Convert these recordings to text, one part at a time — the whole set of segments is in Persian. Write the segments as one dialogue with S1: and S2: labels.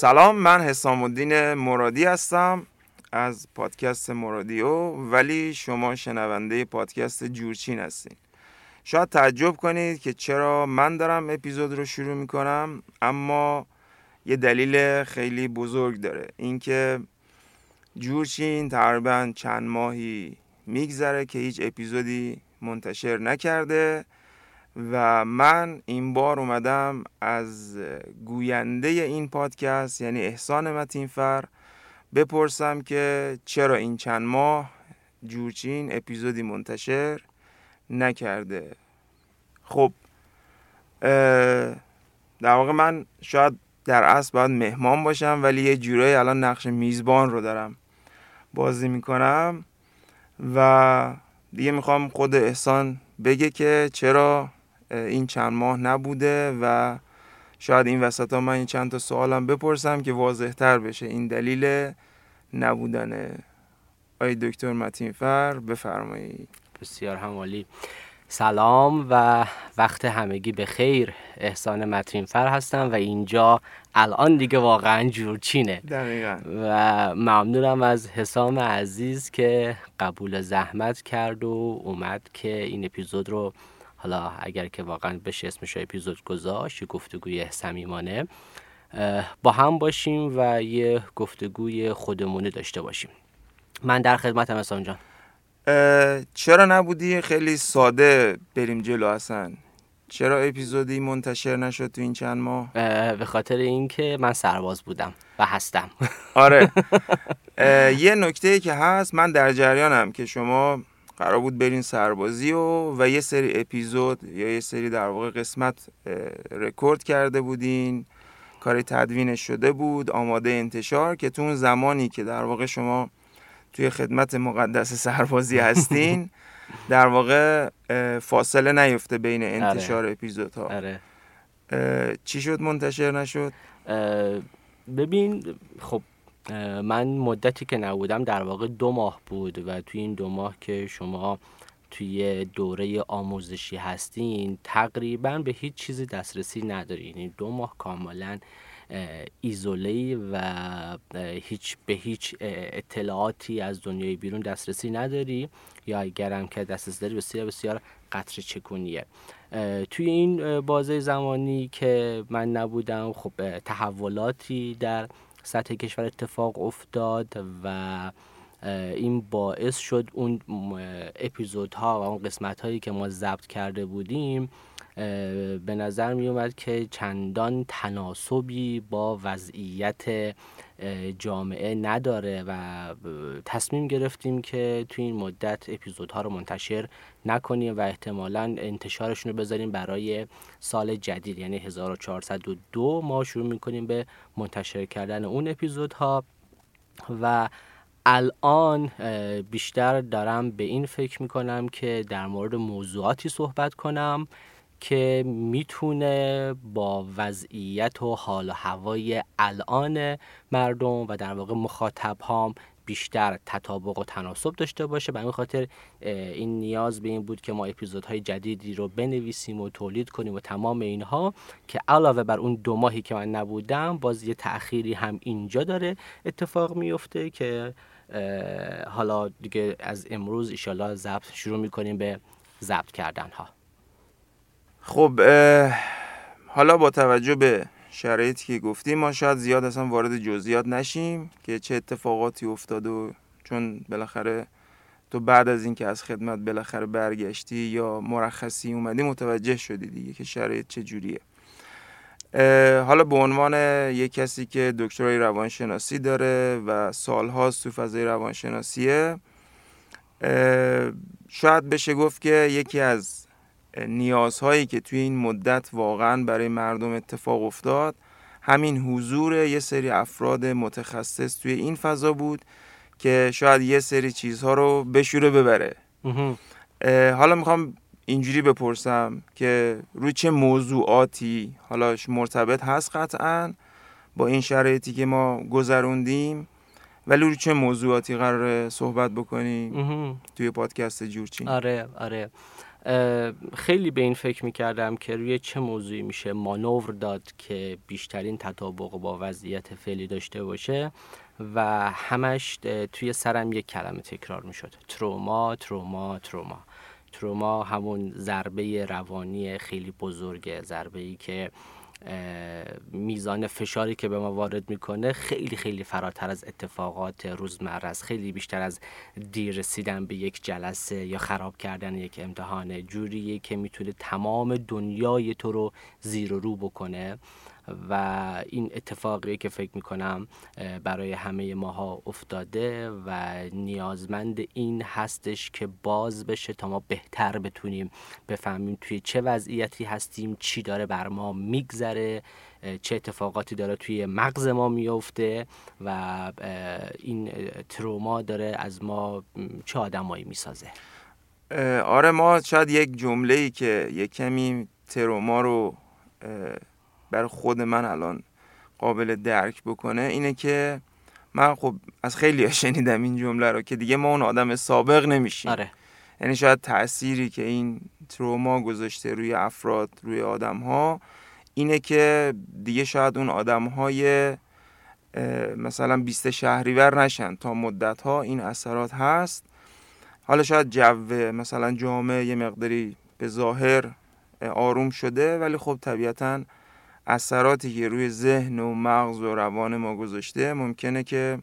S1: سلام من حسام الدین مرادی هستم از پادکست مرادیو ولی شما شنونده پادکست جورچین هستین. شاید تعجب کنید که چرا من دارم اپیزود رو شروع می‌کنم اما یه دلیل خیلی بزرگ داره. اینکه جورچین تقریبا چند ماهی میگذره که هیچ اپیزودی منتشر نکرده. و من این بار اومدم از گوینده این پادکست یعنی احسان متینفر بپرسم که چرا این چند ماه جورچین اپیزودی منتشر نکرده. خب در واقع من شاید در اصل باید مهمان باشم ولی یه جورایی الان نقش میزبان رو دارم بازی می‌کنم و دیگه می‌خوام خود احسان بگه که چرا این چند ماه نبوده و شاید این وسط ها من این چند تا سوالم بپرسم که واضح تر بشه. این دلیل نبودن آی دکتر متینفر بفرمایید.
S2: بسیار همالی. سلام و وقت همگی به خیر. احسان متینفر هستم و اینجا الان دیگه واقعا جورچینه.
S1: دقیقا.
S2: و ممنونم از حسام عزیز که قبول زحمت کرد و اومد که این اپیزود رو حالا اگر که واقعا بشه اسمش اپیزود گذاشت گفتگوی صمیمانه با هم باشیم و یه گفتگوی خودمونه داشته باشیم. من در خدمتم حسام جان.
S1: چرا نبودی؟ خیلی ساده بریم جلو هستن چرا اپیزودی منتشر نشد تو این چند ماه؟
S2: به خاطر اینکه من سرباز بودم و هستم.
S1: آره. یه نکته که هست من در جریانم که شما قرار بود برین سربازی و و یه سری اپیزود یا یه سری در واقع قسمت رکورد کرده بودین کاری تدوینش شده بود آماده انتشار که تو اون زمانی که در واقع شما توی خدمت مقدس سربازی هستین در واقع فاصله نیفته بین انتشار
S2: آره.
S1: اپیزودها
S2: آره.
S1: چی شد منتشر نشد
S2: ببین خب من مدتی که نبودم در واقع دو ماه بود و توی این دو ماه که شما توی دوره آموزشی هستین تقریبا به هیچ چیزی دسترسی ندارین. یعنی دو ماه کاملا ایزوله و هیچ به هیچ اطلاعاتی از دنیای بیرون دسترسی نداری؟ یا اگرم که دسترسی داری بسیار بسیار قطر چکونیه. توی این بازه زمانی که من نبودم خب تحولاتی در سطح کشور اتفاق افتاد و این باعث شد اون اپیزودها و اون قسمت هایی که ما ضبط کرده بودیم به نظر می اومد که چندان تناسبی با وضعیت جامعه نداره و تصمیم گرفتیم که توی این مدت اپیزودها رو منتشر نکنیم و احتمالا انتشارشون رو بذاریم برای سال جدید. یعنی 1402 ما شروع می‌کنیم به منتشر کردن اون اپیزودها و الان بیشتر دارم به این فکر می‌کنم که در مورد موضوعاتی صحبت کنم. که می‌تونه با وضعیت و حال و هوای الان مردم و در واقع مخاطب هام بیشتر تطابق و تناسب داشته باشه. به این خاطر این نیاز به این بود که ما اپیزودهای جدیدی رو بنویسیم و تولید کنیم و تمام اینها که علاوه بر اون دو ماهی که من نبودم باز یه تأخیری هم اینجا داره اتفاق میفته که حالا دیگه از امروز ایشالا ضبط شروع می‌کنیم به ضبط کردن ها
S1: خب حالا با توجه به شرایطی که گفتیم ما شاید زیاد اصلا وارد جزئیات نشیم که چه اتفاقاتی افتاد و چون بالاخره تو بعد از اینکه از خدمت بالاخره برگشتی یا مرخصی اومدی متوجه شدی دیگه که شرایط چه جوریه. حالا به عنوان یک کسی که دکترای روانشناسی داره و سالهاست تو فضای روانشناسیه شاید بشه گفت که یکی از نیازهایی که توی این مدت واقعا برای مردم اتفاق افتاد. همین حضور یه سری افراد متخصص توی این فضا بود که شاید یه سری چیزها رو بشوره ببره. حالا می‌خوام اینجوری بپرسم که روی چه موضوعاتی حالا مرتبط هست قطعا با این شرایطی که ما گذروندیم ولی روی چه موضوعاتی قرار صحبت بکنیم؟ توی پادکست جورچین.
S2: آره آره. خیلی به این فکر می‌کردم که روی چه موضوعی میشه مانور داد که بیشترین تطابق با وضعیت فعلی داشته باشه و همش توی سرم یک کلمه تکرار می‌شد. تروما تروما تروما. تروما همون ضربه روانی خیلی بزرگه ضربه ای که میزان فشاری که به ما وارد می‌کنه خیلی خیلی فراتر از اتفاقات روزمره است. خیلی بیشتر از دیر رسیدن به یک جلسه یا خراب کردن یک امتحانه جوریه که می‌تونه تمام دنیای تو رو زیر و رو بکنه. و این اتفاقی که فکر می‌کنم برای همه ماها افتاده و نیازمند این هستش که باز بشه تا ما بهتر بتونیم بفهمیم توی چه وضعیتی هستیم چی داره بر ما میگذره چه اتفاقاتی داره توی مغز ما میفته و این تروما داره از ما چه آدمایی می‌سازه.
S1: آره ما شاید یک جمله ای که یک کمی تروما رو برای خود من الان قابل درک بکنه اینه که من خب از خیلی شنیدم این جمله رو که دیگه ما اون آدم سابق نمیشیم
S2: آره.
S1: یعنی شاید تأثیری که این تروما گذاشته روی افراد روی آدم ها اینه که دیگه شاید اون آدم های مثلا 20 شهریور نشن تا مدت ها این اثرات هست حالا شاید جو مثلا جامعه یه مقداری به ظاهر آروم شده ولی خب طبیعتا اثراتی که روی ذهن و مغز و روان ما گذاشته ممکنه که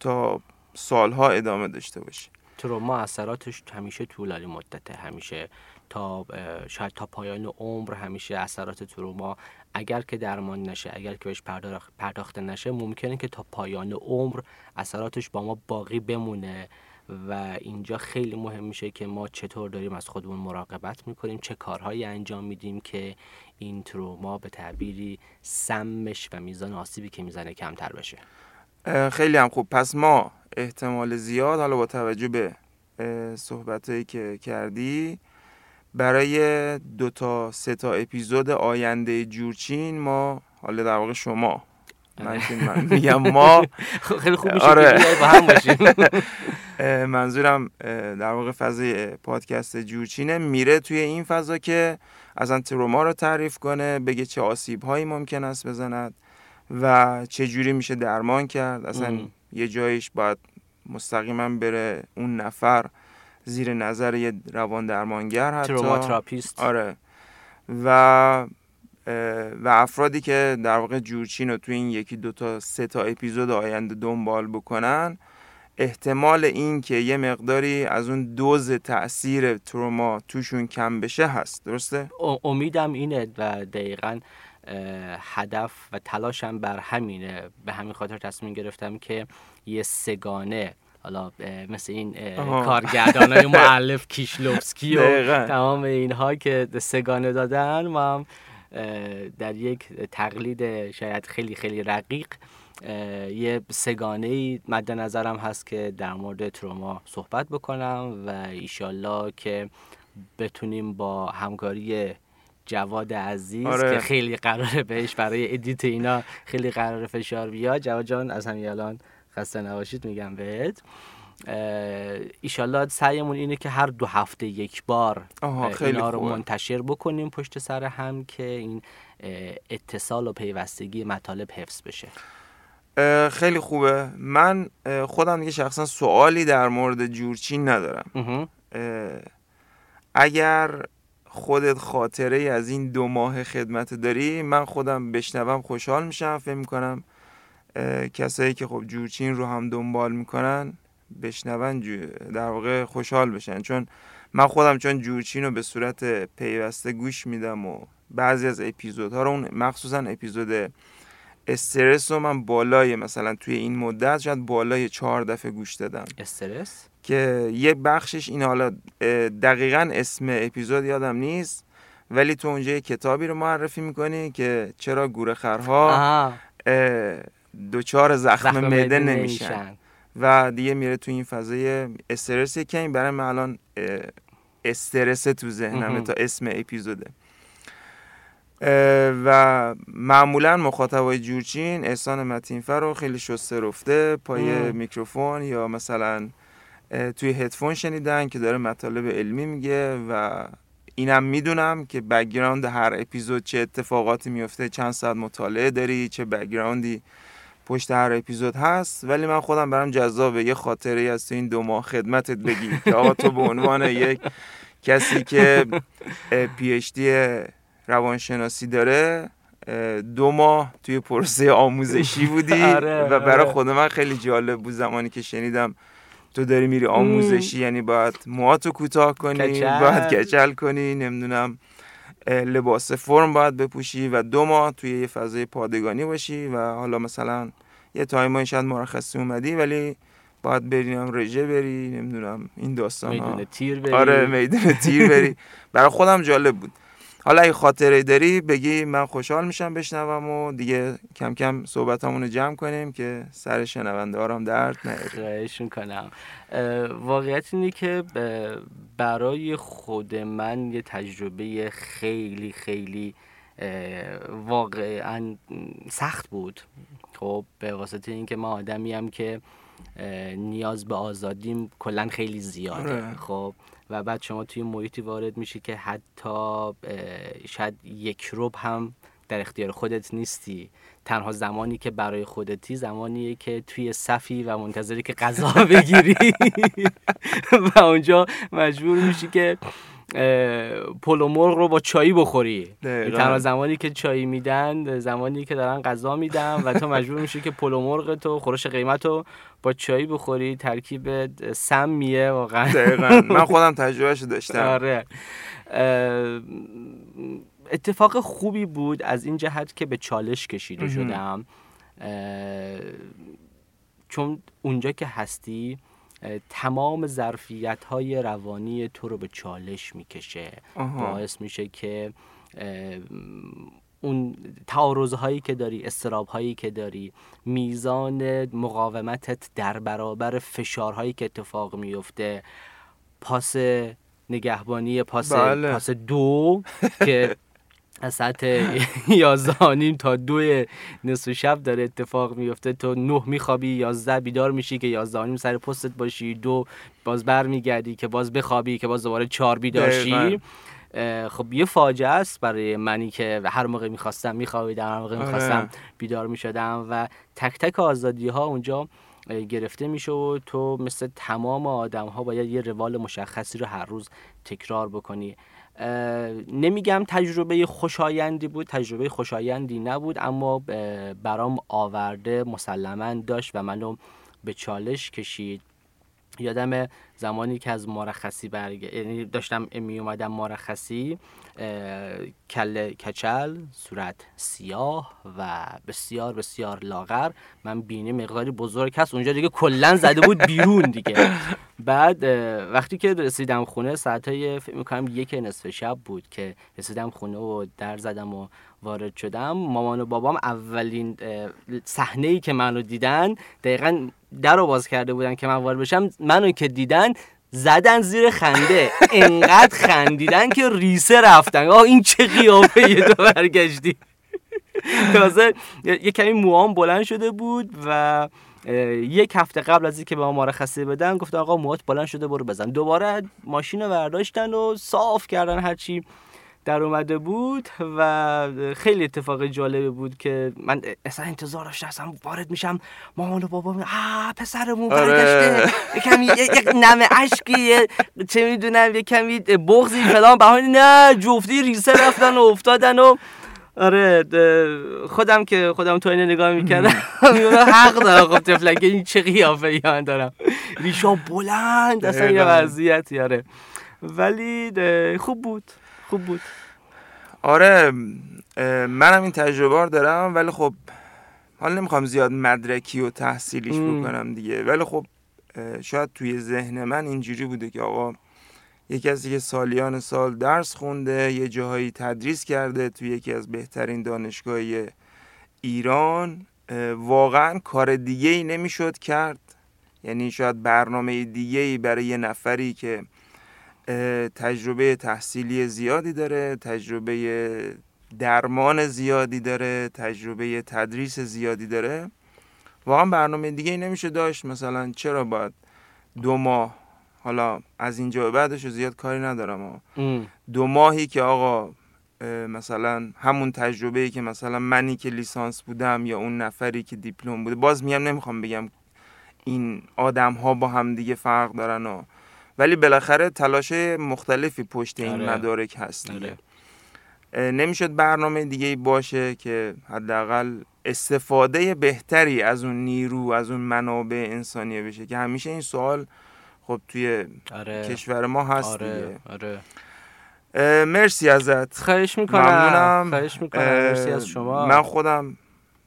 S1: تا سالها ادامه داشته باشه.
S2: تروما اثراتش همیشه طولانی مدته همیشه تا شاید تا پایان عمر همیشه اثرات تروما اگر که درمان نشه اگر که بهش پرداخته نشه ممکنه که تا پایان عمر اثراتش با ما باقی بمونه. و اینجا خیلی مهم میشه که ما چطور داریم از خودمون مراقبت می‌کنیم چه کارهایی انجام میدیم که این تروما به تعبیری سمش و میزان آسیبی که می‌زنه کمتر بشه.
S1: خیلی هم خوب. پس ما احتمال زیاد حالا با توجه به صحبت که کردی برای دو تا سه تا اپیزود آینده جورچین ما حالا در واقع شما من من میگم ما
S2: خیلی خوب میشه آره. با هم باشیم.
S1: منظورم در واقع فضای پادکست جورچینه میره توی این فضا که از تروما رو تعریف کنه بگه چه آسیب هایی ممکن است بزند و چه جوری میشه درمان کرد. اصلا یه جایش باید مستقیما بره اون نفر زیر نظر یه روان درمانگر حتی.
S2: تروما
S1: آره. و و افرادی که در واقع جورچین رو توی این یکی دو تا سه تا اپیزود آینده دنبال بکنن احتمال این که یه مقداری از اون دوز تاثیر تروما توشون کم بشه هست. درسته؟
S2: امیدم اینه و دقیقا هدف و تلاشم بر همینه. به همین خاطر تصمیم گرفتم که یه سگانه حالا مثل این کارگردان های معلف کیشلوفسکی و تمام اینها که سگانه دادن ما هم در یک تقلید شاید خیلی خیلی رقیق یه سگانه ای مد نظرم هست که در مورد تروما صحبت بکنم و ایشالله که بتونیم با همکاری جواد عزیز آره. که خیلی قراره بهش برای ادیت اینا خیلی قراره فشار بیاد جواد جان از همین الان خسته نباشید میگم بهت ایشالله سعیمون اینه که هر دو هفته یک بار خیلی اینا رو منتشر بکنیم پشت سر هم که این اتصال و پیوستگی مطالب حفظ بشه.
S1: خیلی خوبه. من خودم دیگه شخصا سوالی در مورد جورچین ندارم. اگر خودت خاطره از این دو ماه خدمت داری من خودم بشنوم خوشحال میشم. فکر می‌کنم کسایی که خب جورچین رو هم دنبال می‌کنن بشنون در واقع خوشحال بشن. چون من خودم چون جورچین رو به صورت پیوسته گوش میدم و بعضی از اپیزودها رو اون مخصوصا اپیزود استرس رو من بالای مثلا توی این مدت شاید بالای چهار دفعه گوش دادم.
S2: استرس؟
S1: که یه بخشش این حالا دقیقا اسم اپیزود یادم نیست ولی تو اونجا یه کتابی رو معرفی می‌کنی که چرا گورخرها دچار زخم, زخم معده نمیشن. و دیگه میره تو این فضای استرس. کمی برای من الان استرس تو ذهنمه تا اسم اپیزوده. و معمولا مخاطبای جورچین احسان متین‌فر رو خیلی شسته رفته پای میکروفون یا مثلا توی هدفون شنیدن که داره مطالب علمی میگه و اینم می‌دونم که background هر اپیزود چه اتفاقاتی میفته چند ساعت مطالعه داری چه background ی پشت هر اپیزود هست ولی من خودم برام جذابه یه خاطره از تو این دو ماه خدمتت بگی که آقا تو به عنوان یک کسی که پی اچ دی روانشناسی داره دو ماه توی پروسه آموزشی بودی
S2: آره،
S1: و برای
S2: آره.
S1: خود من خیلی جالب بود زمانی که شنیدم تو داری میری آموزشی یعنی باید موهاتو کوتاه کنی. باید کچل کنی نمی‌دونم لباس فرم باید بپوشی و دو ماه توی یه فضای پادگانی باشی و حالا مثلا یه تایمایی شاید مرخصی اومدی ولی باید بری هم رژه بری نمی‌دونم این داستان ها
S2: می‌دونه تیر بری.
S1: آره میدون تیر بری. برای خودم جالب بود. حالا اگه خاطره داری بگی من خوشحال میشم بشنوم و دیگه کم کم صحبتمون رو جمع کنیم که سر شنونده هم درد نیاره.
S2: اه، واقعیت اینه که برای خود من یه تجربه خیلی خیلی واقعا سخت بود. خب به واسطه اینکه من آدمی هم که نیاز به آزادیم کلا خیلی زیاده.
S1: آره.
S2: خب و بعد شما توی محیطی وارد میشی که حتی شاید یک روب هم در اختیار خودت نیستی. تنها زمانی که برای خودتی زمانیه که توی صفی و منتظری که غذا بگیری. و اونجا مجبور میشی که پلو مرغ رو با چایی بخوری. تنها زمانی که چایی میدن زمانی که دارن غذا میدن و تو مجبور میشی که پلو مرغ تو خورش قیمت رو با چایی بخوری. ترکیب سمیه واقعا.
S1: دقیقا. من خودم تجربهش داشتم.
S2: آره. اتفاق خوبی بود از این جهت که به چالش کشیده. شدم. چون اونجا که هستی تمام ظرفیت های روانی تو رو به چالش می‌کشه. باعث میشه که اون تعارض هایی که داری استراب هایی که داری میزان مقاومتت در برابر فشارهایی که اتفاق میفته پاس نگهبانی پاس
S1: بله.
S2: پاس دو که از ساعت یازده تا دو نصف شب داره اتفاق میفته تو نه میخوابی یازده بیدار میشی که یازده سر پستت باشی. دو باز بر میگردی که باز بخوابی که باز دوباره چهار بیدار شی. خب یه فاجعه است برای منی که هر موقع می‌خواستم میخوابیدم هر موقع
S1: آره.
S2: می‌خواستم بیدار می‌شدم و تک تک آزادی ها اونجا گرفته میشه و تو مثل تمام آدم ها باید یه روال مشخصی رو هر روز تکرار بکنی. نمیگم تجربه خوشایندی بود تجربه خوشایندی نبود اما برام آورده مسلما داشت و منو به چالش کشید. یادم زمانی که از مرخصی برگ یعنی داشتم می اومدم مرخصی کله کچل صورت سیاه و بسیار بسیار لاغر. من بینی مقداری بزرگ هست. اونجا دیگه کلا زده بود بیرون دیگه. بعد وقتی که رسیدم خونه ساعتای فکر می‌کنم یک نصف شب بود که رسیدم خونه و در زدم و وارد شدم. مامان و بابام اولین صحنه ای که منو دیدن دقیقا در رو باز کرده بودن که من وارد بشم منو که دیدن زدن زیر خنده. انقدر خندیدن که ریسه رفتن. آه این چه قیافه یه تو برگشتی. تازه یه کمی موام بلند شده بود و یک هفته قبل از اینکه به ما مرخصی بدن گفت آقا موات بلند شده برو بزن. دوباره ماشین رو برداشتن و صاف کردن هرچی. در اومده بود و خیلی اتفاق جالبی بود که من اصلا انتظار داشتم اصلا وارد میشم مامان و بابا می آه پسرمون
S1: آره.
S2: برگشته یه- یک اشکی یه چه می‌دونم یه کمی بغضی فلان بهانه نه جفتی ریسه رفتن و افتادن و آره خودم که خودم تو اینه نگاه می‌کردم میگم حق دارم خب تفلکه این چه قیافه ای من دارم ریشا بلند اصلا یه. وضعیتی آره ولی خوب بود خوب بود.
S1: آره منم این تجربه رو دارم ولی خب حالا نمی‌خوام زیاد مدرکی و تحصیلیش. بکنم دیگه. ولی خب شاید توی ذهن من اینجوری بوده که آقا یه کسی که سالیان سال درس خونده یه جاهایی تدریس کرده توی یکی از بهترین دانشگاه ایران واقعا کار دیگه ای نمی‌شد کرد. یعنی شاید برنامه دیگه ای برای یه نفری که تجربه تحصیلی زیادی داره تجربه درمان زیادی داره تجربه تدریس زیادی داره. واقعا برنامه دیگه ای نمیشه داشت. مثلا چرا باید دو ماه حالا از اینجا به بعدش زیاد کاری ندارم ها. دو ماهی که آقا مثلا همون تجربه ای که مثلا منی که لیسانس بودم یا اون نفری که دیپلم بوده باز میگم نمی‌خوام بگم این آدم ها با هم دیگه فرق دارن و ولی بالاخره تلاش مختلفی پشت این
S2: آره.
S1: مدارک هست دیگه.
S2: آره.
S1: نمی‌شد برنامه دیگه باشه که حداقل استفاده بهتری از اون نیرو از اون منابع انسانیه بشه که همیشه این سوال خب توی
S2: آره.
S1: کشور ما هست دیگه.
S2: آره. آره
S1: اه، مرسی ازت.
S2: خواهش می‌کنم.
S1: ممنونم.
S2: خواهش می‌کنم. مرسی از شما.
S1: من خودم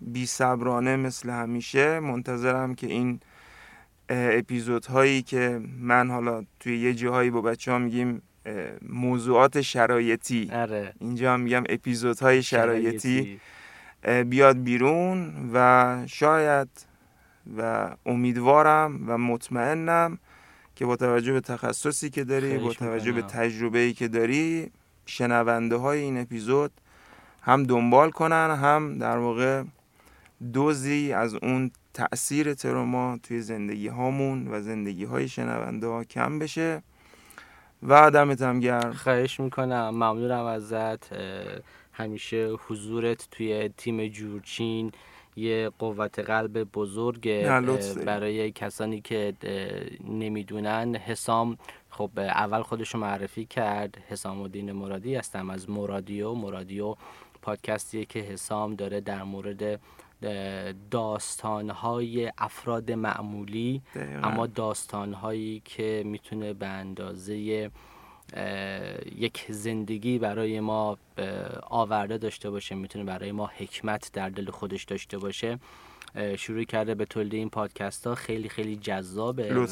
S1: بی صبرانه مثل همیشه منتظرم که این اپیزودهایی که من حالا توی یه جاهایی با بچه ها میگیم موضوعات شرایطی.
S2: آره.
S1: اینجا هم میگم اپیزودهای شرایطی. اه، بیاد بیرون و شاید و امیدوارم و مطمئنم که با توجه به تخصصی که داری با توجه به. تجربه‌ای که داری شنونده های این اپیزود هم دنبال کنن هم در واقع دوزی از اون تأثیر تروما توی زندگی هامون و زندگی های شنونده ها کم بشه. و دمت هم گرم.
S2: خواهش می‌کنم. ممنونم ازت. همیشه حضورت توی تیم جورچین یه قوت قلب بزرگ. برای کسانی که نمی‌دونن حسام خب اول خودشو معرفی کرد. حسام الدین مرادی هستم از مرادیو مرادیو پادکستیه که حسام داره در مورد داستانهای افراد معمولی
S1: دقیقاً.
S2: اما داستانهایی که می‌تونه به اندازه یک زندگی برای ما آورده داشته باشه می‌تونه برای ما حکمت در دل خودش داشته باشه شروع کرده به تولید این پادکست ها خیلی خیلی جذابه و.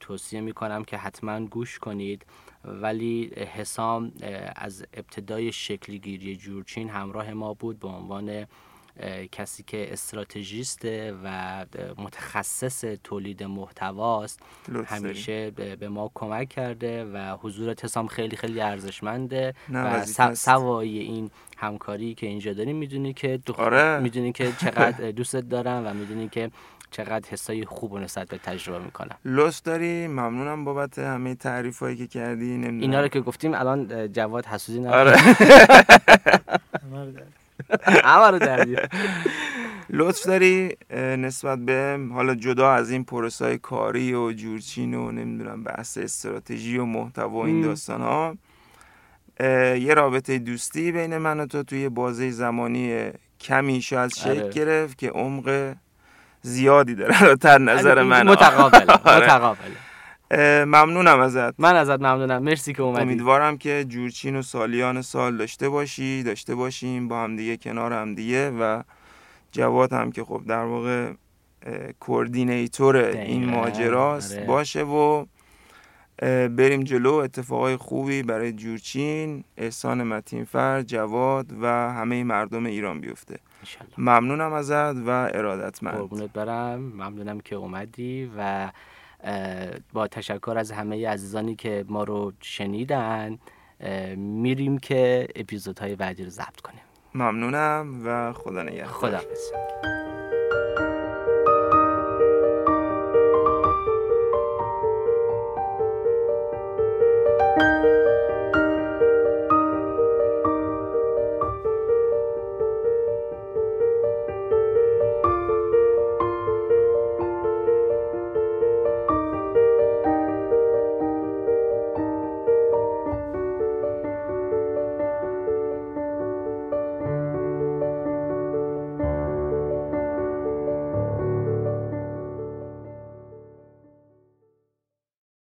S2: توصیه می‌کنم که حتما گوش کنید ولی حسام از ابتدای شکلگیری جورچین همراه ما بود به عنوان کسی که استراتژیسته و متخصص تولید محتواست. همیشه به به ما کمک کرده و حضورت حسام خیلی خیلی ارزشمنده و. سوای این همکاری که اینجا داریم می‌دونی که دخ...
S1: آره.
S2: می‌دونی که چقدر دوستت دارم و می‌دونی که چقدر حسای خوب و نسبت به تجربه می‌کنم.
S1: لطف داری. ممنونم بابت همه تعریف هایی که کردی. نمی‌دونم.
S2: اینا رو که گفتیم الان جواد حسودی نه
S1: آره.
S2: همه رو در بیار.
S1: لطف داری نسبت به حالا جدا از این پروسه های کاری و جورچین و نمی‌دونم بحث استراتژی و محتوا و این. داستان ها یه رابطه دوستی بین من و تو توی بازه زمانی کمی شاید شکل
S2: آره.
S1: گرفت که عمق زیادی داره در نظر من
S2: متقابل
S1: آره.
S2: متقابل
S1: ممنونم ازت.
S2: من ازت ممنونم. مرسی که اومدی.
S1: امیدوارم که جورچین و سالیان سال داشته باشی داشته باشیم با هم دیگه کنار هم دیگه و جواد هم که خب در واقع کوردینیتور این ماجراست
S2: آره.
S1: باشه و بریم جلو. اتفاقای خوبی برای جورچین احسان متینفر جواد و همه مردم ایران بیفته. ممنونم ازت و ارادتمند.
S2: قربونت برم. ممنونم که اومدی و با تشکر از همه عزیزانی که ما رو شنیدن میریم که اپیزودهای بعدی رو ضبط کنیم.
S1: ممنونم و خدا نگهدار.
S2: خدا